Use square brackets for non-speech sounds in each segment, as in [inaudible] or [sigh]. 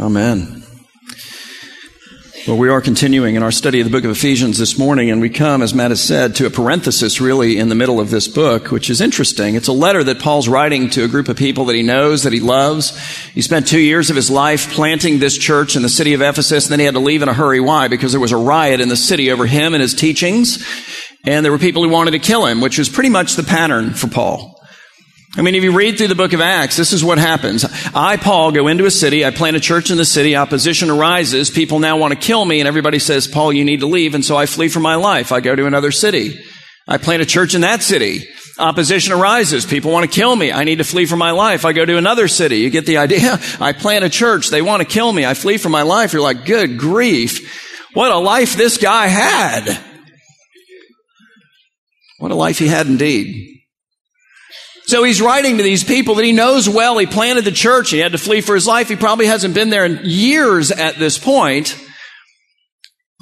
Amen. Well, we are continuing in our study of the book of Ephesians this morning, and we come, as Matt has said, to a parenthesis really in the middle of this book, which is interesting. It's a letter that Paul's writing to a group of people that he knows, that he loves. He spent two years of his life planting this church in the city of Ephesus, and then he had to leave in a hurry. Why? Because there was a riot in the city over him and his teachings, and there were people who wanted to kill him, which was pretty much the pattern for Paul. I mean, if you read through the book of Acts, this is what happens. I, Paul, go into a city. I plant a church in the city. Opposition arises. People now want to kill me. And everybody says, Paul, you need to leave. And so I flee for my life. I go to another city. I plant a church in that city. Opposition arises. People want to kill me. I need to flee for my life. I go to another city. You get the [laughs] idea? I plant a church. They want to kill me. I flee for my life. You're like, good grief. What a life this guy had. What a life he had indeed. So he's writing to these people that he knows well. He planted the church. He had to flee for his life. He probably hasn't been there in years at this point.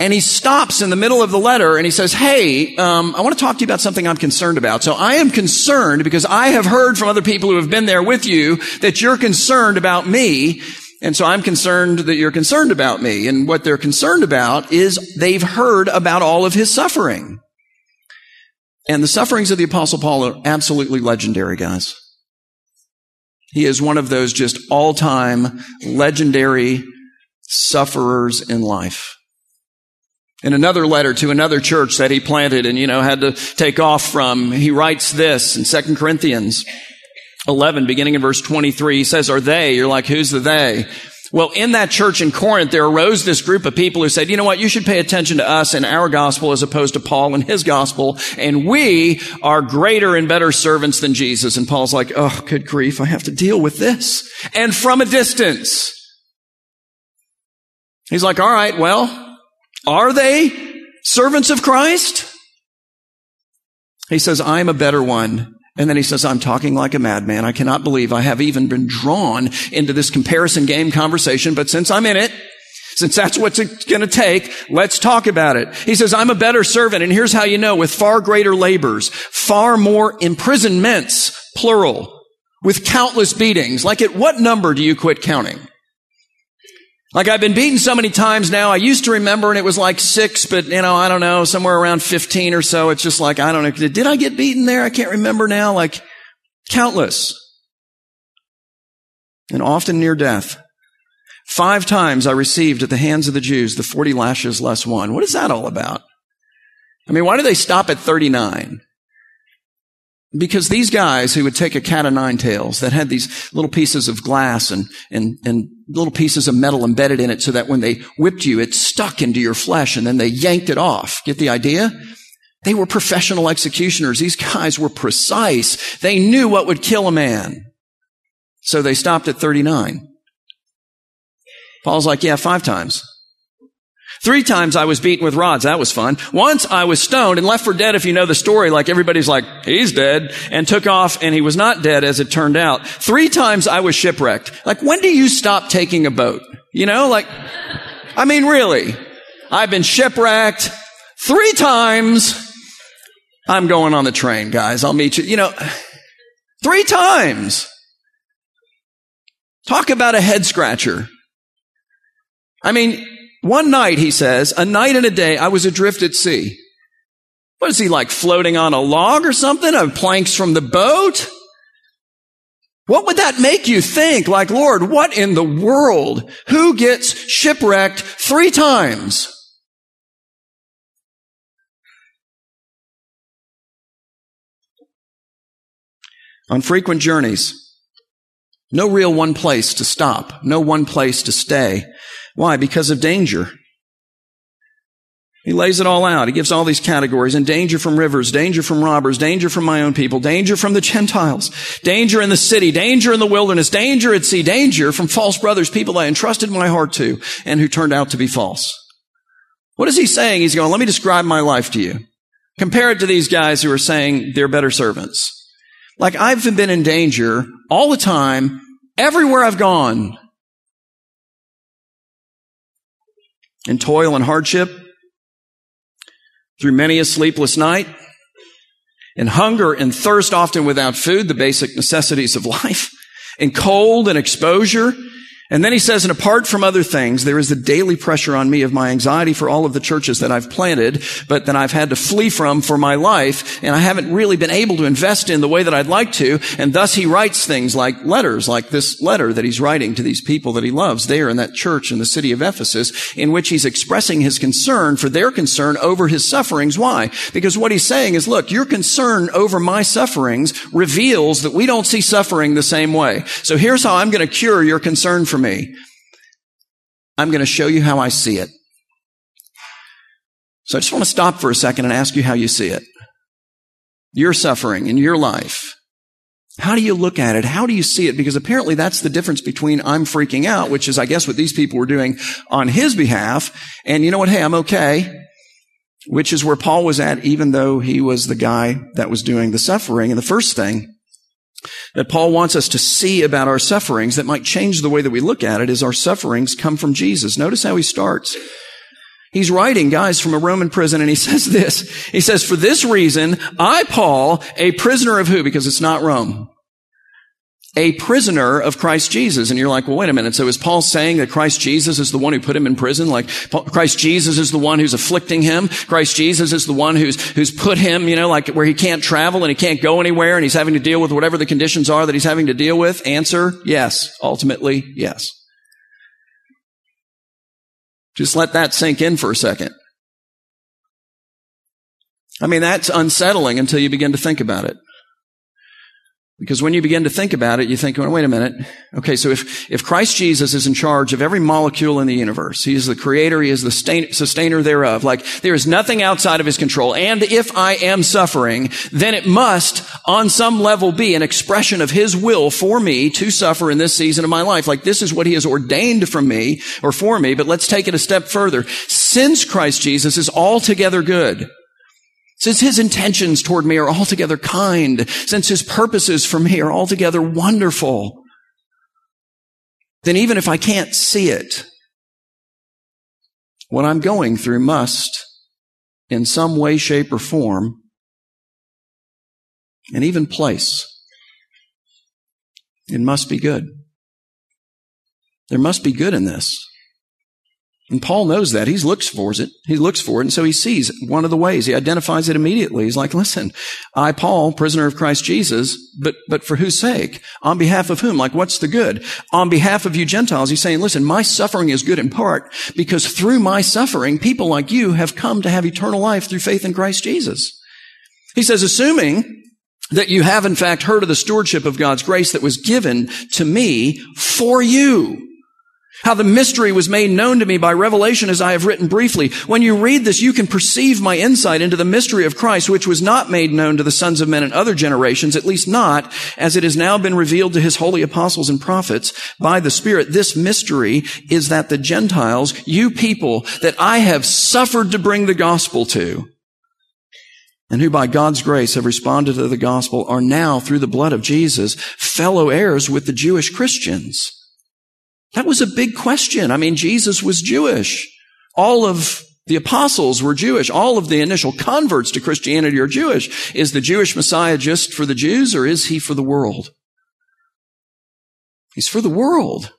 And he stops in the middle of the letter and he says, Hey, um, I want to talk to you about something I'm concerned about. So I am concerned because I have heard from other people who have been there with you that you're concerned about me. And so I'm concerned that you're concerned about me. And what they're concerned about is they've heard about all of his suffering. And the sufferings of the apostle Paul are absolutely legendary, guys. He is one of those just all time legendary sufferers in life. In another letter to another church that he planted and, you know, had to take off from, he writes this in 2 Corinthians 11, beginning in verse 23. He says, are they? You're like, who's the they? Well, in that church in Corinth, there arose this group of people who said, you know what, you should pay attention to us and our gospel as opposed to Paul and his gospel, and we are greater and better servants than Jesus. And Paul's like, oh, good grief, I have to deal with this. And from a distance. He's like, all right, well, are they servants of Christ? He says, I'm a better one and then he says, I'm talking like a madman. I cannot believe I have even been drawn into this comparison game conversation, but since I'm in it, since that's what's going to take, let's talk about it. He says, I'm a better servant, and here's how you know, with far greater labors, far more imprisonments, plural, with countless beatings. Like at what number do you quit counting? Like I've been beaten so many times now. I used to remember and it was like six, but you know, I don't know, somewhere around 15 or so. It's just like, I don't know. Did I get beaten there? I can't remember now. Like countless. And often near death. Five times I received at the hands of the Jews the 40 lashes less one. What is that all about? I mean, why do they stop at 39? Because these guys who would take a cat of nine tails that had these little pieces of glass and, and, and little pieces of metal embedded in it so that when they whipped you, it stuck into your flesh and then they yanked it off. Get the idea? They were professional executioners. These guys were precise. They knew what would kill a man. So they stopped at 39. Paul's like, yeah, five times. Three times I was beaten with rods. That was fun. Once I was stoned and left for dead, if you know the story, like everybody's like, he's dead, and took off, and he was not dead as it turned out. Three times I was shipwrecked. Like, when do you stop taking a boat? You know, like, I mean, really. I've been shipwrecked three times. I'm going on the train, guys. I'll meet you. You know, three times. Talk about a head scratcher. I mean, one night, he says, a night and a day, I was adrift at sea. What is he like floating on a log or something? Of planks from the boat? What would that make you think? Like, Lord, what in the world? Who gets shipwrecked three times? On frequent journeys, no real one place to stop, no one place to stay. Why? Because of danger. He lays it all out. He gives all these categories and danger from rivers, danger from robbers, danger from my own people, danger from the Gentiles, danger in the city, danger in the wilderness, danger at sea, danger from false brothers, people I entrusted my heart to and who turned out to be false. What is he saying? He's going, let me describe my life to you. Compare it to these guys who are saying they're better servants. Like I've been in danger all the time, everywhere I've gone. In toil and hardship, through many a sleepless night, in hunger and thirst, often without food, the basic necessities of [laughs] life, in cold and exposure, And then he says, and apart from other things, there is the daily pressure on me of my anxiety for all of the churches that I've planted, but that I've had to flee from for my life, and I haven't really been able to invest in the way that I'd like to, and thus he writes things like letters, like this letter that he's writing to these people that he loves there in that church in the city of Ephesus, in which he's expressing his concern for their concern over his sufferings. Why? Because what he's saying is, look, your concern over my sufferings reveals that we don't see suffering the same way. So here's how I'm going to cure your concern for me. I'm going to show you how I see it. So I just want to stop for a second and ask you how you see it. Your suffering in your life. How do you look at it? How do you see it? Because apparently that's the difference between I'm freaking out, which is, I guess, what these people were doing on his behalf. And you know what? Hey, I'm okay. Which is where Paul was at, even though he was the guy that was doing the suffering. And the first thing that Paul wants us to see about our sufferings that might change the way that we look at it is our sufferings come from Jesus. Notice how he starts. He's writing, guys, from a Roman prison, and he [laughs] says this. He says, For this reason, I, Paul, a prisoner of who? Because it's not Rome a prisoner of Christ Jesus. And you're like, well, wait a minute. So is Paul saying that Christ Jesus is the one who put him in prison? Like Christ Jesus is the one who's afflicting him? Christ Jesus is the one who's, who's put him, you know, like where he can't travel and he can't go anywhere and he's having to deal with whatever the conditions are that he's having to deal with? Answer, yes. Ultimately, yes. Just let that sink in for a second. I mean, that's unsettling until you begin to think about it. Because when you begin to think about it, you think, well, wait a minute. Okay, so if, if Christ Jesus is in charge of every molecule in the universe, He is the creator, He is the sustainer thereof, like there is nothing outside of His control. And if I am suffering, then it must on some level be an expression of His will for me to suffer in this season of my life. Like this is what He has ordained from me or for me, but let's take it a step further. Since Christ Jesus is altogether good, since his intentions toward me are altogether kind, since his purposes for me are altogether wonderful, then even if I can't see it, what I'm going through must, in some way, shape, or form, and even place, it must be good. There must be good in this. And Paul knows that. He looks for it. He looks for it. And so he sees one of the ways. He identifies it immediately. He's like, listen, I, Paul, prisoner of Christ Jesus, but, but for whose sake? On behalf of whom? Like, what's the good? On behalf of you Gentiles, he's saying, listen, my suffering is good in part because through my suffering, people like you have come to have eternal life through faith in Christ Jesus. He says, assuming that you have in fact heard of the stewardship of God's grace that was given to me for you. How the mystery was made known to me by revelation as I have written briefly. When you read this, you can perceive my insight into the mystery of Christ, which was not made known to the sons of men in other generations, at least not as it has now been revealed to his holy apostles and prophets by the Spirit. This mystery is that the Gentiles, you people that I have suffered to bring the gospel to, and who by God's grace have responded to the gospel are now, through the blood of Jesus, fellow heirs with the Jewish Christians that was a big question. I mean, Jesus was Jewish. All of the apostles were Jewish. All of the initial converts to Christianity are Jewish. Is the Jewish Messiah just for the Jews or is he for the world? He's for the world.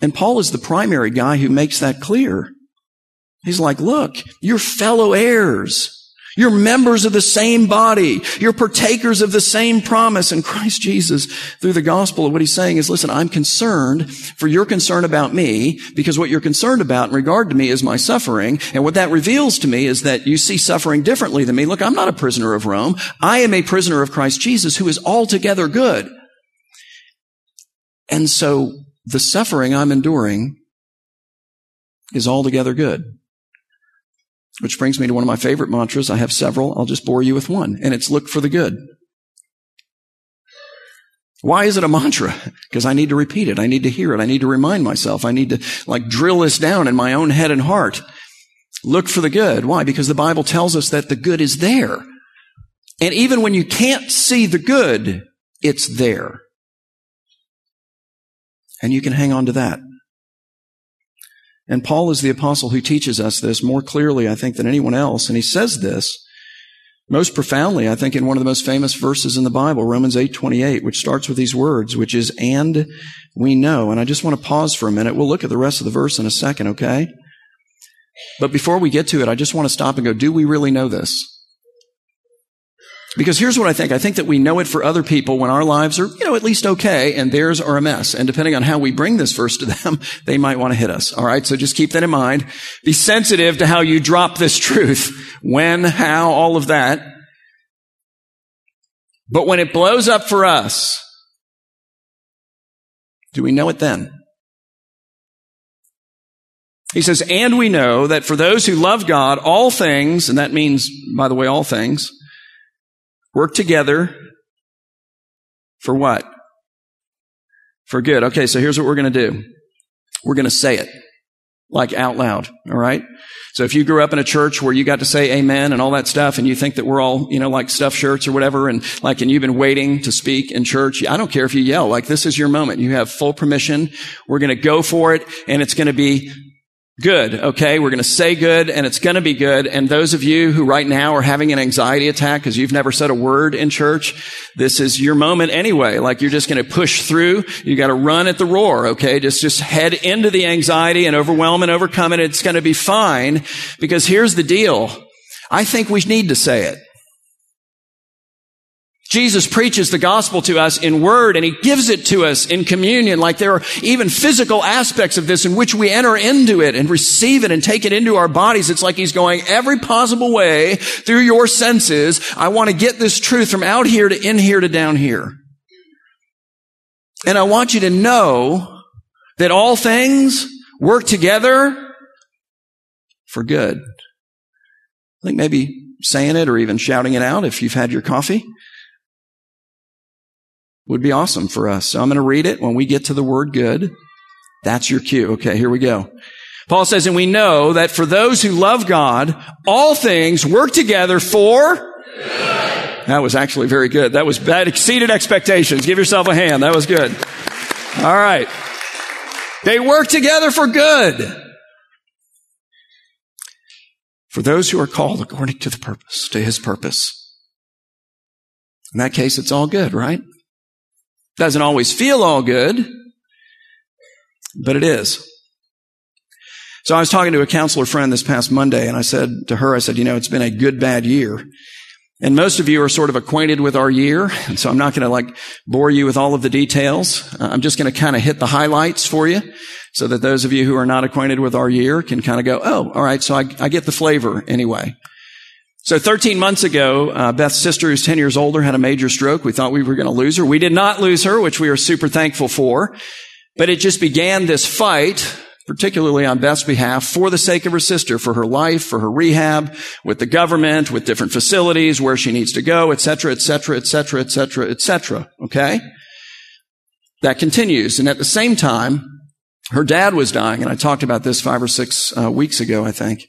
And Paul is the primary guy who makes that clear. He's like, look, you're fellow heirs. You're members of the same body. You're partakers of the same promise in Christ Jesus through the gospel. What he's saying is, listen, I'm concerned for your concern about me because what you're concerned about in regard to me is my suffering. And what that reveals to me is that you see suffering differently than me. Look, I'm not a prisoner of Rome. I am a prisoner of Christ Jesus who is altogether good. And so the suffering I'm enduring is altogether good. Which brings me to one of my favorite mantras. I have several. I'll just bore you with one. And it's look for the good. Why is it a mantra? [laughs] Because I need to repeat it. I need to hear it. I need to remind myself. I need to like drill this down in my own head and heart. Look for the good. Why? Because the Bible tells us that the good is there. And even when you can't see the good, it's there. And you can hang on to that. And Paul is the apostle who teaches us this more clearly, I think, than anyone else. And he says this Most profoundly, I think in one of the most famous verses in the Bible, Romans 8:28, which starts with these words, which is and we know. And I just want to pause for a minute. We'll look at the rest of the verse in a second, okay? But before we get to it, I just want to stop and go, do we really know this? Because here's what I think. I think that we know it for other people when our lives are, you know, at least okay and theirs are a mess. And depending on how we bring this verse to them, [laughs] they might want to hit us. All right. So just keep that in mind. Be sensitive to how you drop this truth. When, how, all of that. But when it blows up for us, do we know it then? He says, and we know that for those who love God, all things, and that means, by the way, all things, Work together for what? For good. Okay, so here's what we're going to do. We're going to say it like out loud. All right. So if you grew up in a church where you got to say amen and all that stuff and you think that we're all, you know, like stuffed shirts or whatever and like, and you've been waiting to speak in church, I don't care if you yell, like this is your moment. You have full permission. We're going to go for it and it's going to be good. Okay. We're going to say good and it's going to be good. And those of you who right now are having an anxiety attack because you've never said a word in church, this is your moment anyway. Like you're just going to push through. You got to run at the roar. Okay. Just, just head into the anxiety and overwhelm and overcome it. It's going to be fine because here's the deal. I think we need to say it. Jesus preaches the gospel to us in word and he gives it to us in communion. Like there are even physical aspects of this in which we enter into it and receive it and take it into our bodies. It's like he's going every possible way through your senses. I want to get this truth from out here to in here to down here. And I want you to know that all things work together for good. I think maybe saying it or even shouting it out if you've had your coffee would be awesome for us. So I'm going to read it when we get to the word good. That's your cue. Okay, here we go. Paul says, and we know that for those who love God, all things work together for good. That was actually very good. That was, that exceeded expectations. Give yourself a hand. That was good. All right. They work together for good. For those who are called according to the purpose, to his purpose. In that case, it's all good, right? Doesn't always feel all good, but it is. So I was talking to a counselor friend this past Monday and I said to her, I said, you know, it's been a good, bad year. And most of you are sort of acquainted with our year. And so I'm not going to like bore you with all of the details. Uh, I'm just going to kind of hit the highlights for you so that those of you who are not acquainted with our year can kind of go, oh, all right. So I, I get the flavor anyway. So 13 months ago, uh, Beth's sister, who's 10 years older, had a major stroke. We thought we were going to lose her. We did not lose her, which we are super thankful for. But it just began this fight, particularly on Beth's behalf, for the sake of her sister, for her life, for her rehab, with the government, with different facilities, where she needs to go, et cetera, et cetera, et cetera, et cetera, et cetera. Okay? That continues. And at the same time, her dad was dying, and I talked about this five or six uh, weeks ago, I think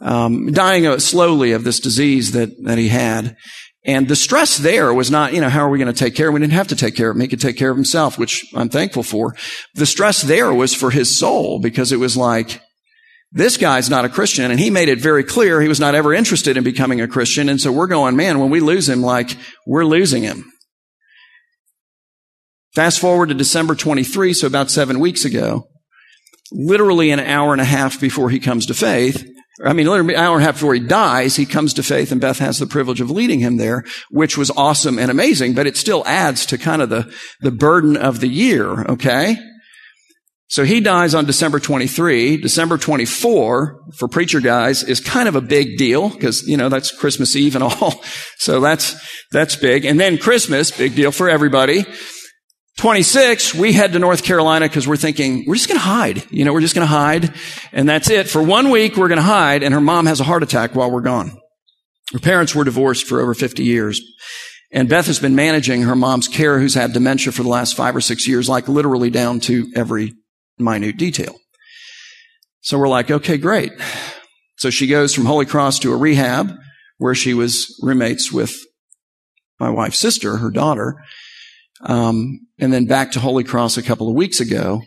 um, dying slowly of this disease that, that he had. And the stress there was not, you know, how are we going to take care of him? We didn't have to take care of him. He could take care of himself, which I'm thankful for. The stress there was for his soul because it was like, this guy's not a Christian and he made it very clear he was not ever interested in becoming a Christian. And so we're going, man, when we lose him, like we're losing him. Fast forward to December 23, so about seven weeks ago, literally an hour and a half before he comes to faith, I mean, literally an hour and a half before he dies, he comes to faith and Beth has the privilege of leading him there, which was awesome and amazing, but it still adds to kind of the, the burden of the year, okay? So he dies on December 23. December 24 for preacher guys is kind of a big deal because, you know, that's Christmas Eve and all. [laughs] So that's, that's big. And then Christmas, big deal for everybody. 26, we head to North Carolina because we're thinking, we're just going to hide. You know, we're just going to hide. And that's it. For one week, we're going to hide. And her mom has a heart attack while we're gone. Her parents were divorced for over 50 years. And Beth has been managing her mom's care, who's had dementia for the last five or six years, like literally down to every minute detail. So we're like, okay, great. So she goes from Holy Cross to a rehab where she was roommates with my wife's sister, her daughter. Um, and then back to Holy Cross a couple of weeks ago.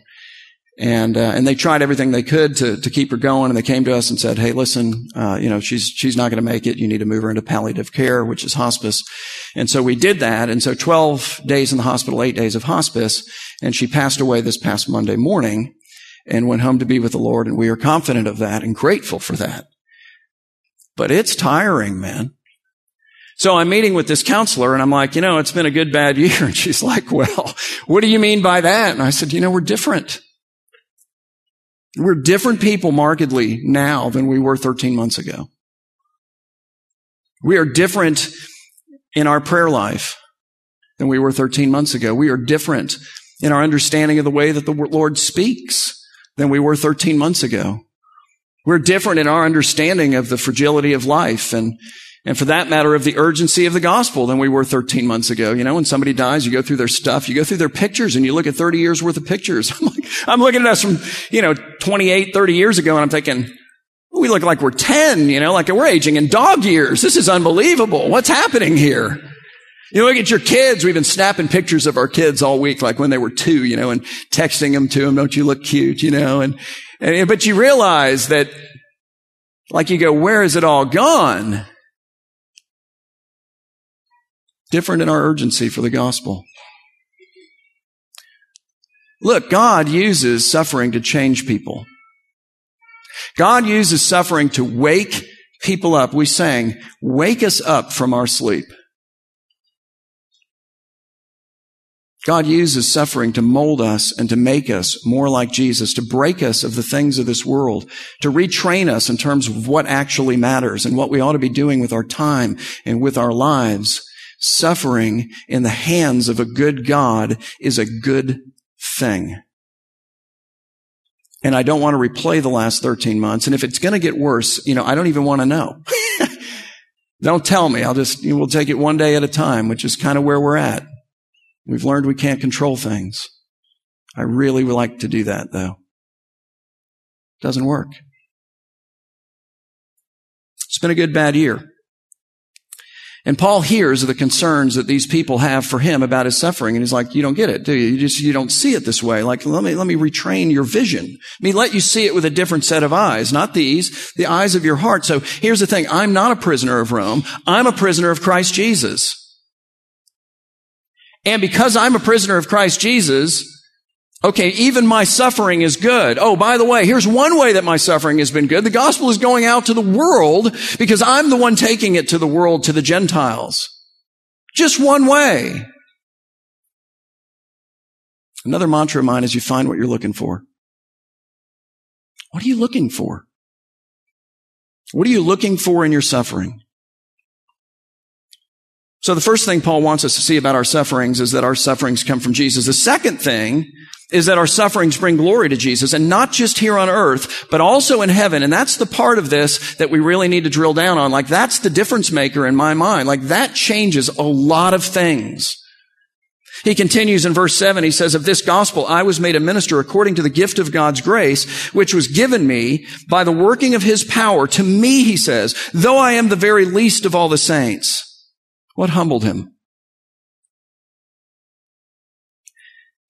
And, uh, and they tried everything they could to, to keep her going. And they came to us and said, Hey, listen, uh, you know, she's, she's not going to make it. You need to move her into palliative care, which is hospice. And so we did that. And so 12 days in the hospital, eight days of hospice. And she passed away this past Monday morning and went home to be with the Lord. And we are confident of that and grateful for that. But it's tiring, man. So I'm meeting with this counselor and I'm like, you know, it's been a good, bad year. [laughs] And she's like, well, what do you mean by that? And I said, you know, we're different. We're different people markedly now than we were 13 months ago. We are different in our prayer life than we were 13 months ago. We are different in our understanding of the way that the Lord speaks than we were 13 months ago. We're different in our understanding of the fragility of life and and for that matter of the urgency of the gospel than we were 13 months ago. You know, when somebody dies, you go through their stuff, you go through their pictures and you look at 30 years worth of pictures. [laughs] I'm like, I'm looking at us from, you know, 28, 30 years ago and I'm thinking, we look like we're 10, you know, like we're aging in dog years. This is unbelievable. What's happening here? You look at your kids. We've been snapping pictures of our kids all week, like when they were two, you know, and texting them to them. Don't you look cute, you know? And, and but you realize that, like you go, where is it all gone? Different in our urgency for the gospel. Look, God uses suffering to change people. God uses suffering to wake people up. We sang, wake us up from our sleep. God uses suffering to mold us and to make us more like Jesus, to break us of the things of this world, to retrain us in terms of what actually matters and what we ought to be doing with our time and with our lives. Suffering in the hands of a good God is a good thing. And I don't want to replay the last 13 months. And if it's going to get worse, you know, I don't even want to know. [laughs] don't tell me. I'll just, you know, we'll take it one day at a time, which is kind of where we're at. We've learned we can't control things. I really would like to do that though. Doesn't work. It's been a good bad year. And Paul hears of the concerns that these people have for him about his suffering. And he's like, you don't get it, do you? You just, you don't see it this way. Like, let me, let me retrain your vision. Let me let you see it with a different set of eyes, not these, the eyes of your heart. So here's the thing. I'm not a prisoner of Rome. I'm a prisoner of Christ Jesus. And because I'm a prisoner of Christ Jesus, Okay, even my suffering is good. Oh, by the way, here's one way that my suffering has been good. The gospel is going out to the world because I'm the one taking it to the world, to the Gentiles. Just one way. Another mantra of mine is you find what you're looking for. What are you looking for? What are you looking for in your suffering? So the first thing Paul wants us to see about our sufferings is that our sufferings come from Jesus. The second thing is that our sufferings bring glory to Jesus and not just here on earth, but also in heaven. And that's the part of this that we really need to drill down on. Like that's the difference maker in my mind. Like that changes a lot of things. He continues in verse 7, he says, Of this gospel I was made a minister according to the gift of God's grace, which was given me by the working of his power. To me, he says, though I am the very least of all the saints. What humbled him?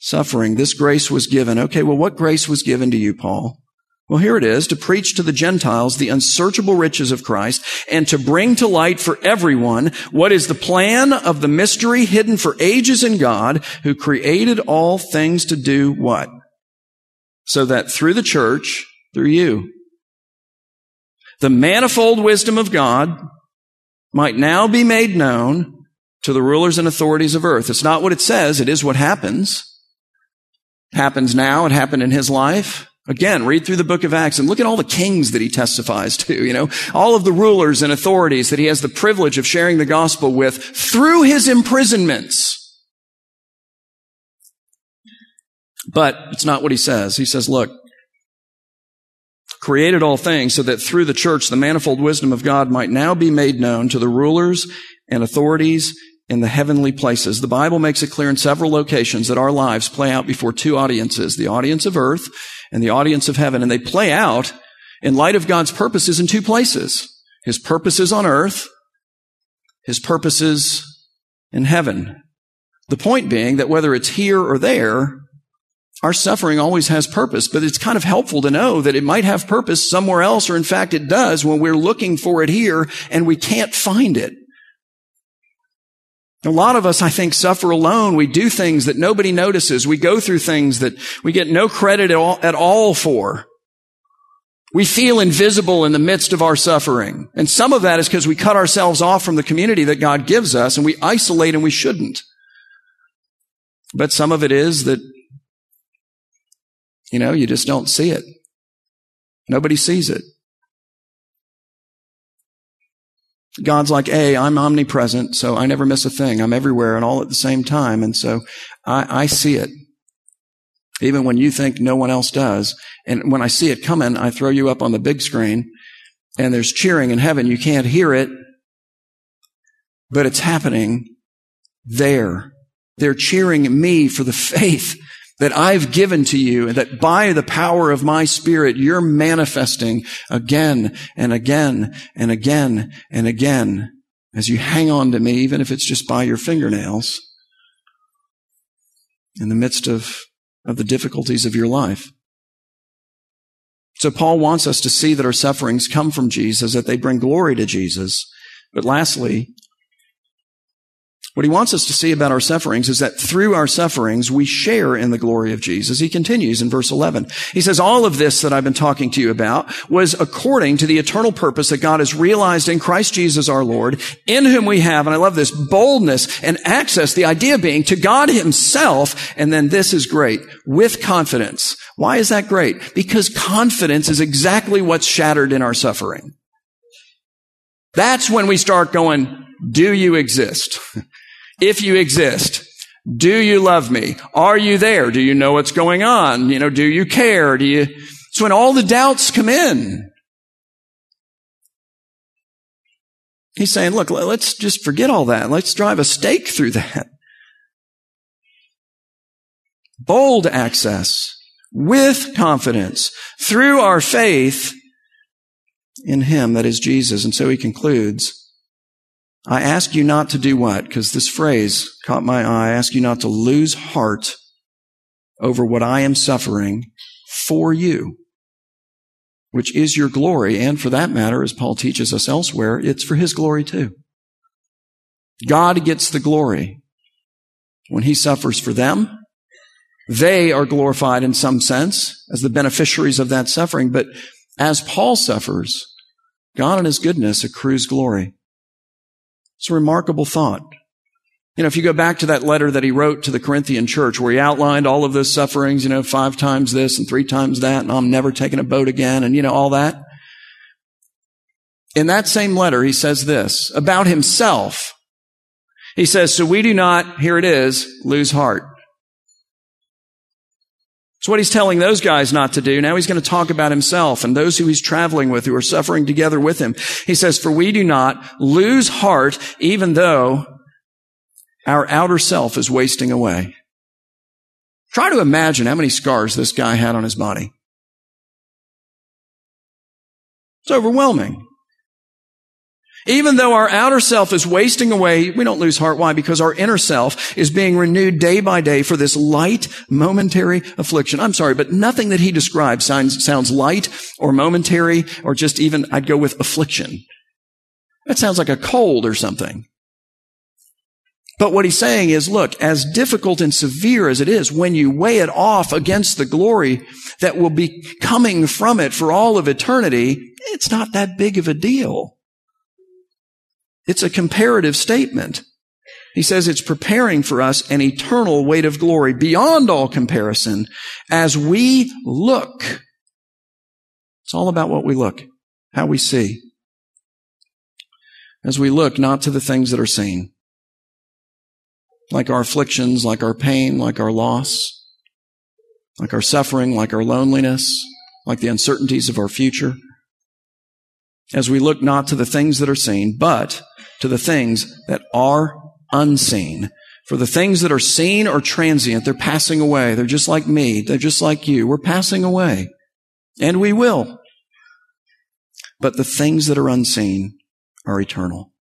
suffering, this grace was given. Okay, well, what grace was given to you, Paul? Well, here it is to preach to the Gentiles the unsearchable riches of Christ and to bring to light for everyone what is the plan of the mystery hidden for ages in God who created all things to do what? So that through the church, through you, the manifold wisdom of God might now be made known to the rulers and authorities of earth. It's not what it says. It is what happens happens now. It happened in his life. Again, read through the book of Acts and look at all the kings that he testifies to, you know, all of the rulers and authorities that he has the privilege of sharing the gospel with through his imprisonments. But it's not what he says. He says, look, created all things so that through the church the manifold wisdom of God might now be made known to the rulers and authorities in the heavenly places. The Bible makes it clear in several locations that our lives play out before two audiences, the audience of earth and the audience of heaven. And they play out in light of God's purposes in two places. His purposes on earth, His purposes in heaven. The point being that whether it's here or there, Our suffering always has purpose, but it's kind of helpful to know that it might have purpose somewhere else, or in fact it does when we're looking for it here and we can't find it. A lot of us, I think, suffer alone. We do things that nobody notices. We go through things that we get no credit at all, at all for. We feel invisible in the midst of our suffering. And some of that is because we cut ourselves off from the community that God gives us and we isolate and we shouldn't. But some of it is that, you know, you just don't see it. Nobody sees it. God's like, hey, I'm omnipresent, so I never miss a thing. I'm everywhere and all at the same time. And so I, I see it. Even when you think no one else does. And when I see it coming, I throw you up on the big screen and there's cheering in heaven. You can't hear it, but it's happening there. They're cheering me for the [laughs] faith that I've given to you and that by the power of my spirit, you're manifesting again and again and again and again as you hang on to me, even if it's just by your fingernails in the midst of, of the difficulties of your life. So Paul wants us to see that our sufferings come from Jesus, that they bring glory to Jesus. But lastly, what he wants us to see about our sufferings is that through our sufferings, we share in the glory of Jesus. He continues in verse 11. He says, all of this that I've been talking to you about was according to the eternal purpose that God has realized in Christ Jesus our Lord, in whom we have, and I love this, boldness and access, the idea being to God himself. And then this is great, with confidence. Why is that great? Because confidence is exactly what's shattered in our suffering. That's when we start going, do you exist? [laughs] if you exist. Do you love me? Are you there? Do you know what's going on? You know, do you care? Do you, it's when all the doubts come in. He's saying, look, let's just forget all that. Let's drive a stake through that. Bold access with confidence through our faith in Him, that is Jesus. And so he concludes, I ask you not to do what? Because this phrase caught my eye. I ask you not to lose heart over what I am suffering for you, which is your glory. And for that matter, as Paul teaches us elsewhere, it's for his glory too. God gets the glory when he suffers for them. They are glorified in some sense as the beneficiaries of that suffering. But as Paul suffers, God in his goodness accrues glory. It's a remarkable thought. You know, if you go back to that letter that he wrote to the Corinthian church where he outlined all of those sufferings, you know, five times this and three times that, and I'm never taking a boat again, and you know, all that. In that same letter, he says this about himself. He says, so we do not, here it is, lose heart. It's what he's telling those guys not to do. Now he's going to talk about himself and those who he's traveling with who are suffering together with him. He says, for we do not lose heart even though our outer self is wasting away. Try to imagine how many scars this guy had on his body. It's overwhelming. Even though our outer self is wasting away, we don't lose heart. Why? Because our inner self is being renewed day by day for this light, momentary affliction. I'm sorry, but nothing that he describes sounds, sounds light or momentary or just even, I'd go with affliction. That sounds like a cold or something. But what he's saying is, look, as difficult and severe as it is, when you weigh it off against the glory that will be coming from it for all of eternity, it's not that big of a deal. It's a comparative statement. He says it's preparing for us an eternal weight of glory beyond all comparison as we look. It's all about what we look, how we see. As we look not to the things that are seen, like our afflictions, like our pain, like our loss, like our suffering, like our loneliness, like the uncertainties of our future. As we look not to the things that are seen, but to the things that are unseen. For the things that are seen are transient. They're passing away. They're just like me. They're just like you. We're passing away. And we will. But the things that are unseen are eternal.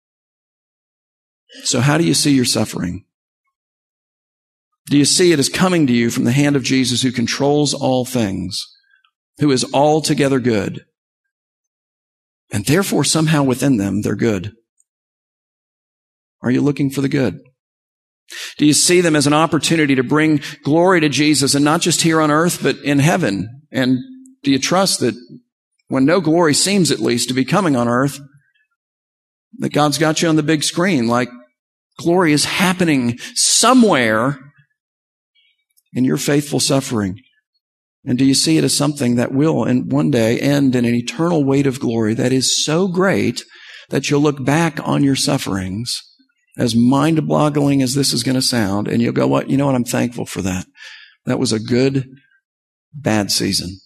So how do you see your suffering? Do you see it as coming to you from the hand of Jesus who controls all things, who is altogether good? And therefore somehow within them they're good. Are you looking for the good? Do you see them as an opportunity to bring glory to Jesus and not just here on earth, but in heaven? And do you trust that when no glory seems at least to be coming on earth, that God's got you on the big screen, like glory is happening somewhere in your faithful suffering. And do you see it as something that will in one day end in an eternal weight of glory that is so great that you'll look back on your sufferings as mind boggling as this is going to sound and you'll go, what? You know what? I'm thankful for that. That was a good, bad season.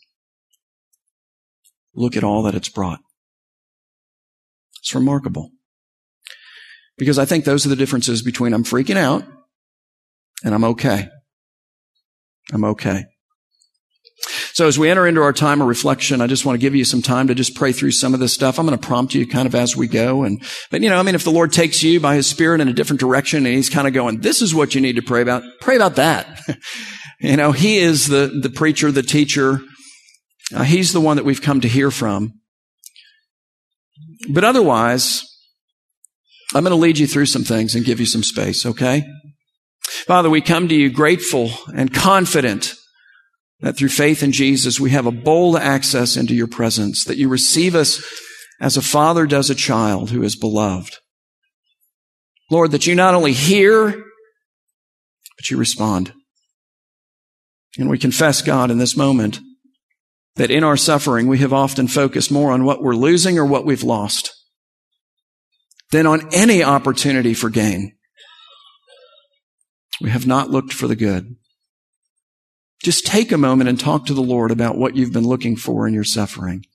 Look at all that it's brought. It's remarkable. Because I think those are the differences between I'm freaking out and I'm okay. I'm okay. So as we enter into our time of reflection, I just want to give you some time to just pray through some of this stuff. I'm going to prompt you kind of as we go. And, but you know, I mean, if the Lord takes you by his spirit in a different direction and he's kind of going, this is what you need to pray about, pray about that. [laughs] you know, he is the, the preacher, the teacher. Uh, he's the one that we've come to hear from. But otherwise, I'm going to lead you through some things and give you some space, okay? Father, we come to you grateful and confident that through faith in Jesus, we have a bold access into your presence, that you receive us as a father does a child who is beloved. Lord, that you not only hear, but you respond. And we confess, God, in this moment, that in our suffering, we have often focused more on what we're losing or what we've lost than on any opportunity for gain. We have not looked for the good. Just take a moment and talk to the Lord about what you've been looking for in your suffering.